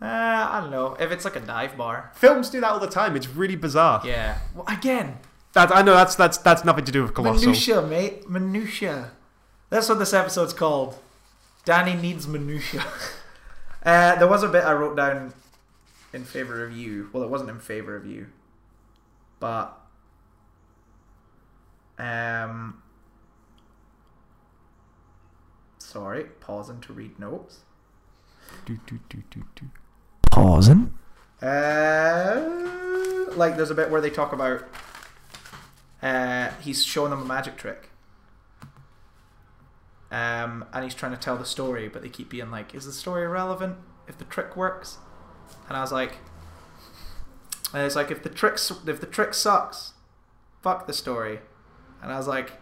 Uh, I don't know. If it's like a dive bar. Films do that all the time. It's really bizarre. Yeah. Well, again, That I know that's that's that's nothing to do with colossal. Minutia, mate. Minutia. That's what this episode's called. Danny needs minutia. uh, there was a bit I wrote down in favor of you. Well, it wasn't in favor of you, but um, sorry, pausing to read notes. Do, do, do, do, do. Pausing. Uh, like there's a bit where they talk about uh, he's showing them a magic trick. Um, and he's trying to tell the story, but they keep being like, "Is the story irrelevant if the trick works?" And I was like, and it's like if the tricks if the trick sucks, fuck the story. And I was like,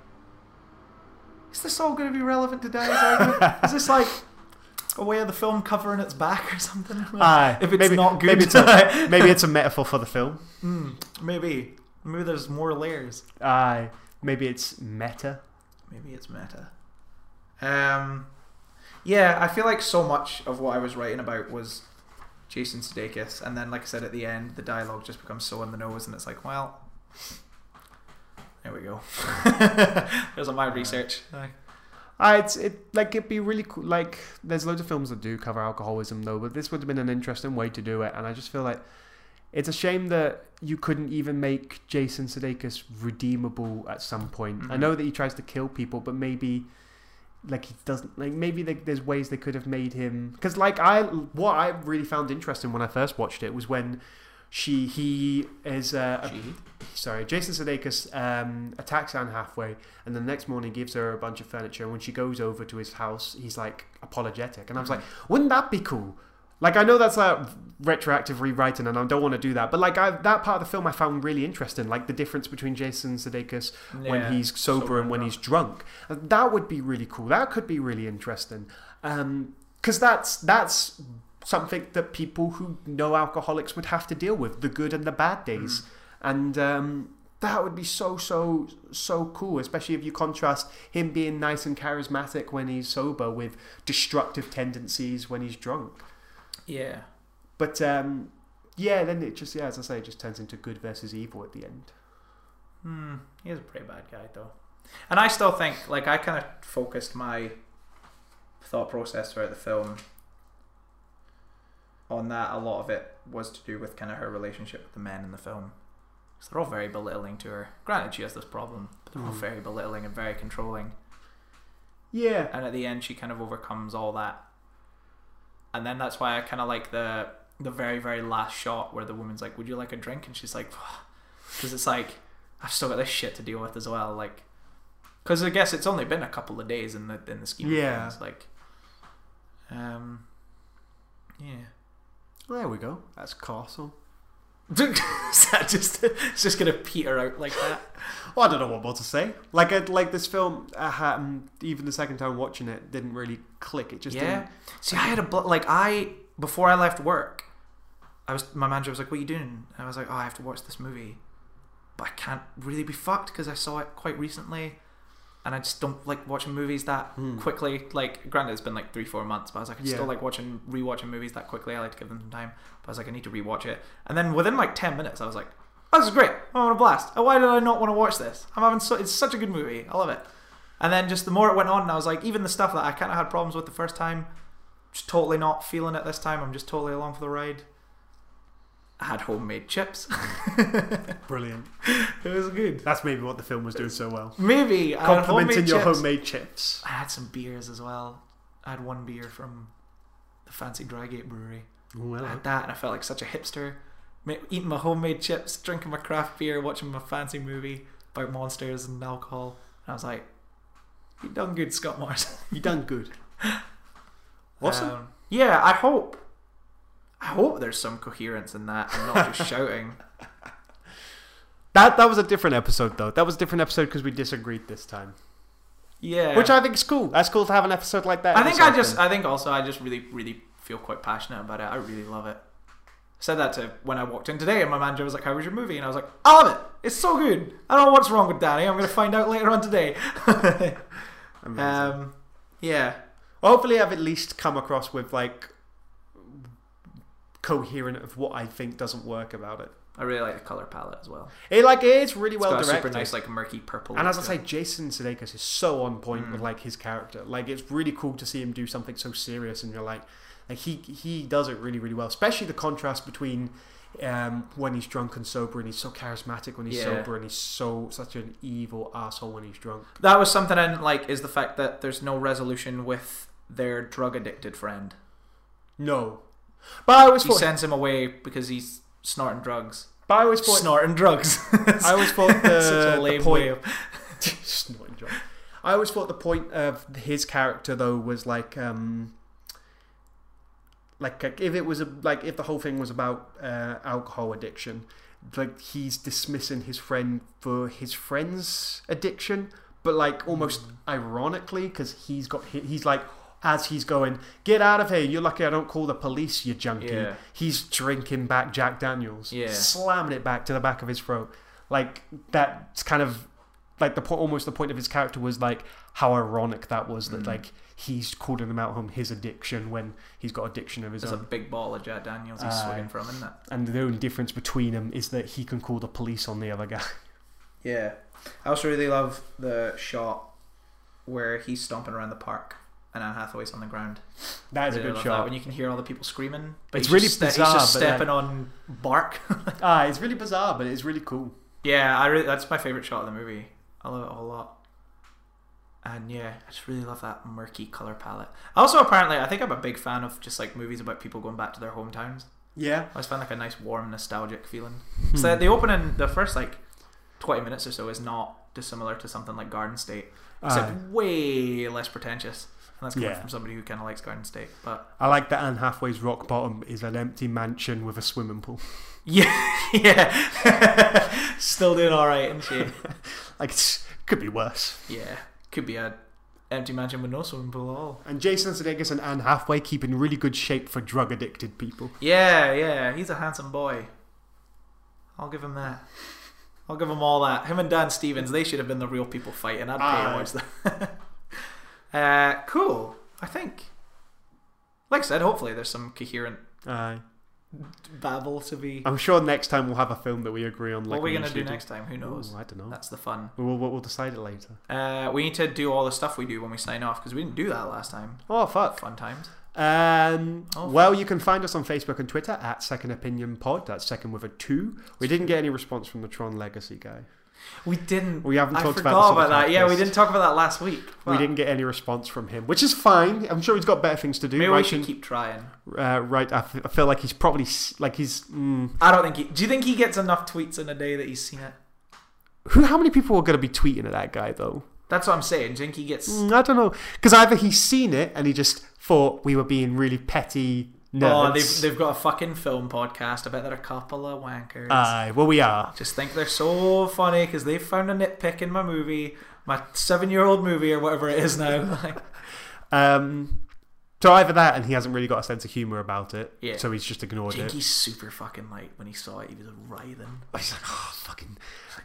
is this all going to be relevant today? Is this like a way of the film covering its back or something? Aye. if it's maybe, not good, maybe it's, a, maybe it's a metaphor for the film. Hmm, maybe maybe there's more layers. Aye. Maybe it's meta. Maybe it's meta. Um, yeah, I feel like so much of what I was writing about was Jason Sudeikis, and then, like I said at the end, the dialogue just becomes so in the nose, and it's like, well, there we go. There's all my research. Uh, it's it like it'd be really cool. Like there's loads of films that do cover alcoholism though, but this would have been an interesting way to do it. And I just feel like it's a shame that you couldn't even make Jason Sudeikis redeemable at some point. I Mhm. know that he tries to kill people, but maybe like he doesn't like maybe like, there's ways they could have made him because like I what I really found interesting when I first watched it was when she he is uh, a- sorry, Jason Sudeikis um, attacks Anne halfway, and the next morning gives her a bunch of furniture. And when she goes over to his house, he's like apologetic, and I was like, wouldn't that be cool? Like I know that's a retroactive rewriting, and I don't want to do that, but like I, that part of the film I found really interesting, like the difference between Jason Sudeikis when he's sober, sober and when he's drunk. That would be really cool. That could be really interesting, because that's that's something that people who know alcoholics would have to deal with the good and the bad days, and um, that would be so so so cool. Especially if you contrast him being nice and charismatic when he's sober with destructive tendencies when he's drunk. Yeah. But um, yeah, then it just yeah, as I say, it just turns into good versus evil at the end. Hmm. He's a pretty bad guy, though. And I still think, like, I kind of focused my thought process throughout the film on that. A lot of it was to do with kind of her relationship with the men in the film. So they're all very belittling to her. Granted, she has this problem, but they're all Mm. very belittling and very controlling. Yeah, And at the end, she kind of overcomes all that. And then that's why I kind of like the the very very last shot where the woman's like, "Would you like a drink?" And she's like, "Because it's like I've still got this shit to deal with as well." Like, because I guess it's only been a couple of days in the in the scheme Yeah. of things. Like, um, yeah. there we go. That's Colossal. Is that just it's just gonna peter out like that? Well, I don't know what more to say. Like, it, like this film, uh, um, even the second time watching it, didn't really click. It just yeah. didn't. See, I had a bl- like I before I left work, I was my manager was like, "What are you doing?" And I was like, "Oh, I have to watch this movie, but I can't really be fucked because I saw it quite recently, and I just don't like watching movies that Hmm. quickly. Like, granted, it's been like three, four months, but I was like, I Yeah. still like watching rewatching movies that quickly. I like to give them some time. But I was like, I need to rewatch it, and then within like ten minutes, I was like, oh, "This is great! I'm having a blast! Oh, Why did I not want to watch this? I'm having so it's such a good movie. I love it." And then just the more it went on, I was like, even the stuff that I kind of had problems with the first time, just totally not feeling it this time. I'm just totally along for the ride. I had homemade chips. Brilliant. it was good. That's maybe what the film was doing so well. Maybe I had Complimenting homemade your chips. homemade chips. I had some beers as well. I had one beer from the fancy Drygate Brewery. Well, I had that, and I felt like such a hipster. Ma- Eating my homemade chips, drinking my craft beer, watching my fancy movie about monsters and alcohol. And I was like, "You done good, Scott Morrison." you done good. Awesome. Um, yeah, I hope. I hope there's some coherence in that and not just shouting. that that was a different episode though. That was a different episode because we disagreed this time, Yeah. which I think is cool. That's cool to have an episode like that. I think I just often. I think also I just really really feel quite passionate about it. I really love it. I said that to when I walked in today and my manager was like, How was your movie? And I was like, I love it. It's so good. I don't know what's wrong with Danny. I'm gonna find out later on today. Amazing. um yeah. Hopefully, I've at least come across with like coherent of what I think doesn't work about it. I really like the colour palette as well. It like it is really It's well got a directed. super nice like murky purple. And as I say. Jason Sudeikis is so on point with Mm. like his character. Like it's really cool to see him do something so serious, and you're like, like he he does it really really well. Especially the contrast between um, when he's drunk and sober, and he's so charismatic when he's Yeah. sober, and he's so such an evil asshole when he's drunk. that was something I didn't like is the fact that there's no resolution with their drug addicted friend. No, but I always He thought, sends him away because he's snorting drugs. but I always thought, Snorting drugs. I always thought the, Such a the point way of Snorting drunk. I always thought the point of his character though was like um like if it was a like if the whole thing was about uh, alcohol addiction like he's dismissing his friend for his friend's addiction but like almost ironically because he's got he's like as he's going get out of here you're lucky i don't call the police you junkie Yeah. he's drinking back jack daniels Yeah. slamming it back to the back of his throat like that's kind of like the po- almost the point of his character was like how ironic that was Mm. that like he's calling him out on his addiction when he's got addiction of his There's a big ball of Jack Daniels he's Aye. swigging from, isn't it? and the only difference between them is that he can call the police on the other guy Yeah. I also really love the shot where he's stomping around the park and Anne Hathaway's on the ground. that is Really a good shot That, when you can hear all the people screaming. but It's really just, bizarre, He's just like- stepping on bark. ah it's really bizarre but it's really cool yeah, I really, that's my favorite shot of the movie. I love it a whole lot. And yeah, I just really love that murky color palette. Also, apparently, I think I'm a big fan of just like movies about people going back to their hometowns. yeah I always find like a nice, warm, nostalgic feeling. Hmm. So the opening, the first like twenty minutes or so, is not dissimilar to something like Garden State, except Aye. way less pretentious. And that's coming Yeah. from somebody who kind of likes Garden State. But I like that Anne Hathaway's rock bottom is an empty mansion with a swimming pool. yeah, yeah, still doing all right, isn't she? Like, it could be worse. Yeah, could be a empty mansion with no swimming pool at all. And Jason Sudeikis and Anne Hathaway keep in really good shape for drug addicted people. Yeah, yeah, he's a handsome boy. I'll give him that. I'll give him all that. Him and Dan Stevens, they should have been the real people fighting. I'd pay to watch that. Uh, cool. I think. Like I said, hopefully there's some coherent Aye. babble to be. I'm sure next time we'll have a film that we agree on. Like what are we gonna do next time? Who knows? Ooh, I don't know. That's the fun. We'll, we'll, we'll decide it later. Uh, we need to do all the stuff we do when we sign off because we didn't do that last time. Oh fuck. Fun times. Um, Oh, well, you can find us on Facebook and Twitter at Second Opinion Pod. That's second with a two. We didn't get any response from the Tron Legacy guy. We didn't. We haven't I talked about about that. Yeah, we didn't talk about that last week. We didn't get any response from him, which is fine. I'm sure he's got better things to do. Maybe we should keep trying. uh, right. I, f- I feel like he's probably like he's. Mm, I don't think he. Do you think he gets enough tweets in a day that he's seen it? who? How many people are going to be tweeting at that guy though? That's what I'm saying. Do you think he gets? Mm, I don't know because either he's seen it and he just thought we were being really petty nerds. Oh, they've they've got a fucking film podcast. I bet they're a couple of wankers. Aye, well we are. Just think they're so funny because they've found a nitpick in my movie, my seven-year-old movie or whatever it is now. Like, Um, so either that, and he hasn't really got a sense of humor about it. Yeah. So he's just ignored it. think he's super fucking light when he saw it? He was writhing. He's like, oh fucking.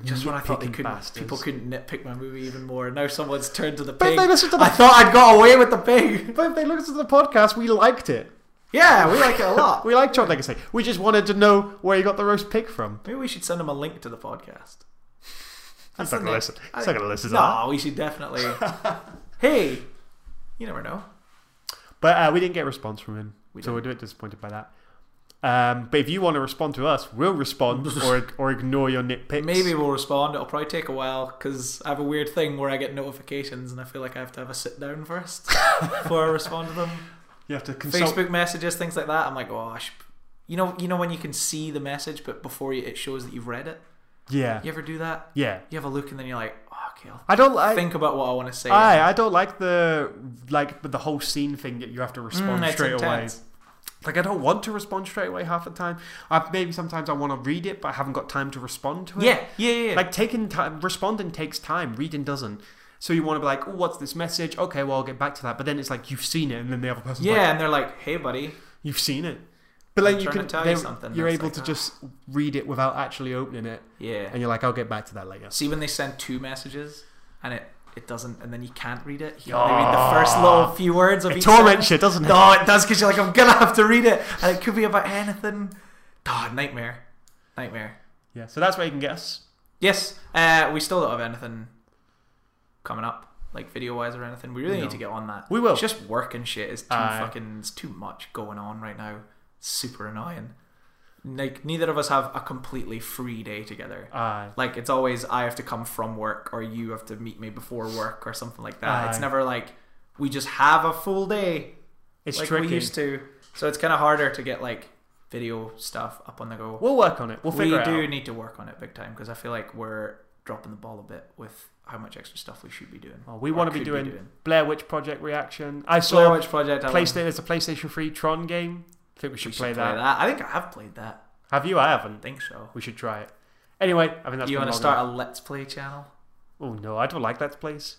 Just when I thought they couldn't, bastards." people couldn't nitpick my movie even more. And Now someone's turned to the But pig. they listened to the. I thought I'd got away with the pig. but if they looked at the podcast, we liked it. Yeah, we like it a lot. We like Tron Legacy. We just wanted to know where you got the roast pig from. Maybe we should send him a link to the podcast. He's not the gonna ne- listen. I- He's not gonna listen to that. No, we should definitely. hey, you never know. But uh, we didn't get a response from him, We so we're a bit disappointed by that. Um, but if you want to respond to us, we'll respond or or ignore your nitpicks. Maybe we'll respond. It'll probably take a while because I have a weird thing where I get notifications and I feel like I have to have a sit down first before I respond to them. You have to consult. Facebook messages, things like that. I'm like, oh, you know, you know when you can see the message, but before you, it shows that you've read it. Yeah, You ever do that? yeah. You have a look and then you're like, oh, okay, I'll I don't like. think about what I want to say. I I don't like the like the whole scene thing that you have to respond Mm, straight away. Like I don't want to respond straight away half the time. I, maybe sometimes I want to read it, but I haven't got time to respond to it. Yeah, yeah, yeah. yeah. Like taking time, responding takes time. Reading doesn't. So you want to be like, oh, what's this message? Okay, well I'll get back to that. But then it's like you've seen it, and then the other person's yeah, like, and they're like, hey, buddy. you've seen it. But then you can, tell you something, you're able like, to ah. just read it without actually opening it, Yeah. and you're like, I'll get back to that later. See when they send two messages and it it doesn't, and then you can't read it. You only read the first little few words of It each. torments you, doesn't it? No, it does because you're like, I'm gonna have to read it, and it could be about anything. Oh, nightmare, nightmare. Yeah. So that's where you can get us. Yes, uh, we still don't have anything coming up, like video wise or anything. We really No. need to get on that. We will. It's just work and shit is too Aye. fucking. It's too much going on right now. Super annoying. Like neither of us have a completely free day together. Aye. Like it's always I have to come from work or you have to meet me before work or something like that. It's never like we just have a full day It's like tricky. we used to. So it's kind of harder to get like video stuff up on the go. We'll work on it. We'll we figure it do need to work on it big time because I feel like we're dropping the ball a bit with how much extra stuff we should be doing. Oh, we want to be could doing, Blair Witch Project reaction. I saw Blair Witch Project. PlayStation. There's a PlayStation 3 Tron game. I think we We should, should play, that. I think I have played that. Have you? I I haven't. think so. We should try it. Anyway, I think that's you want to start a Let's Play channel? Oh no, I don't like Let's Plays.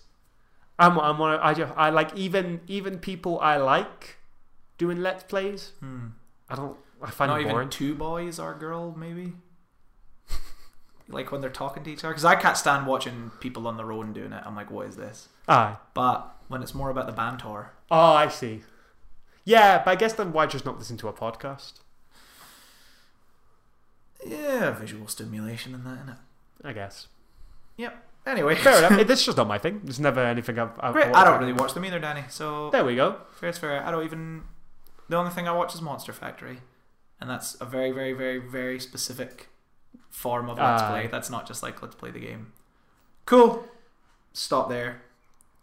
I'm, I'm one. of- I just, I like even even people I like doing Let's Plays. Hmm. I don't. I find Not it even boring. two boys or girl, maybe. Like when they're talking to each other, because I can't stand watching people on their own doing it. I'm like, what is this? Aye. But when it's more about the banter, Oh, I see. Yeah, but I guess then why just not listen to a podcast? yeah, visual stimulation and that, innit? I guess. Yep. Anyway, Fair enough. It- It's just not my thing. There's never anything I've. I've Great. I don't really watch them either, Danny. So There we go. fair's fair. I don't even. The only thing I watch is Monster Factory, and that's a very, very, very, very specific form of let's Aye. play. That's not just like let's play the game. Cool. Stop there.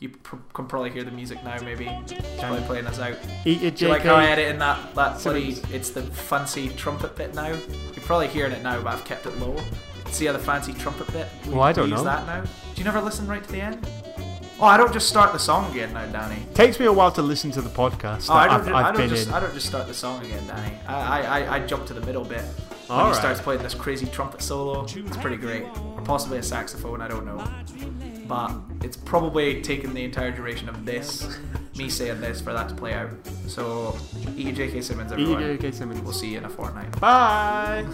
You pr- can probably hear the music now. Maybe it's probably playing us out. Eat it, Do you like how I edit in that that bloody? It's the fancy trumpet bit now. You're probably hearing it now, but I've kept it low. See how the fancy trumpet bit? We, Well, I don't use know. that now. Do you never listen right to the end? Oh, I don't just start the song again now, Danny. Takes me a while to listen to the podcast. Oh, I don't. I've, ju- I've I don't just. I don't just start the song again, Danny. I I, I, I jump to the middle bit when All he right. starts playing this crazy trumpet solo. It's pretty great, or possibly a saxophone. I don't know, but it's probably taken the entire duration of this, me saying this, for that to play out. So, E. J.K. Simmons, everyone. it, JK Simmons. We'll see you in a fortnight. Bye.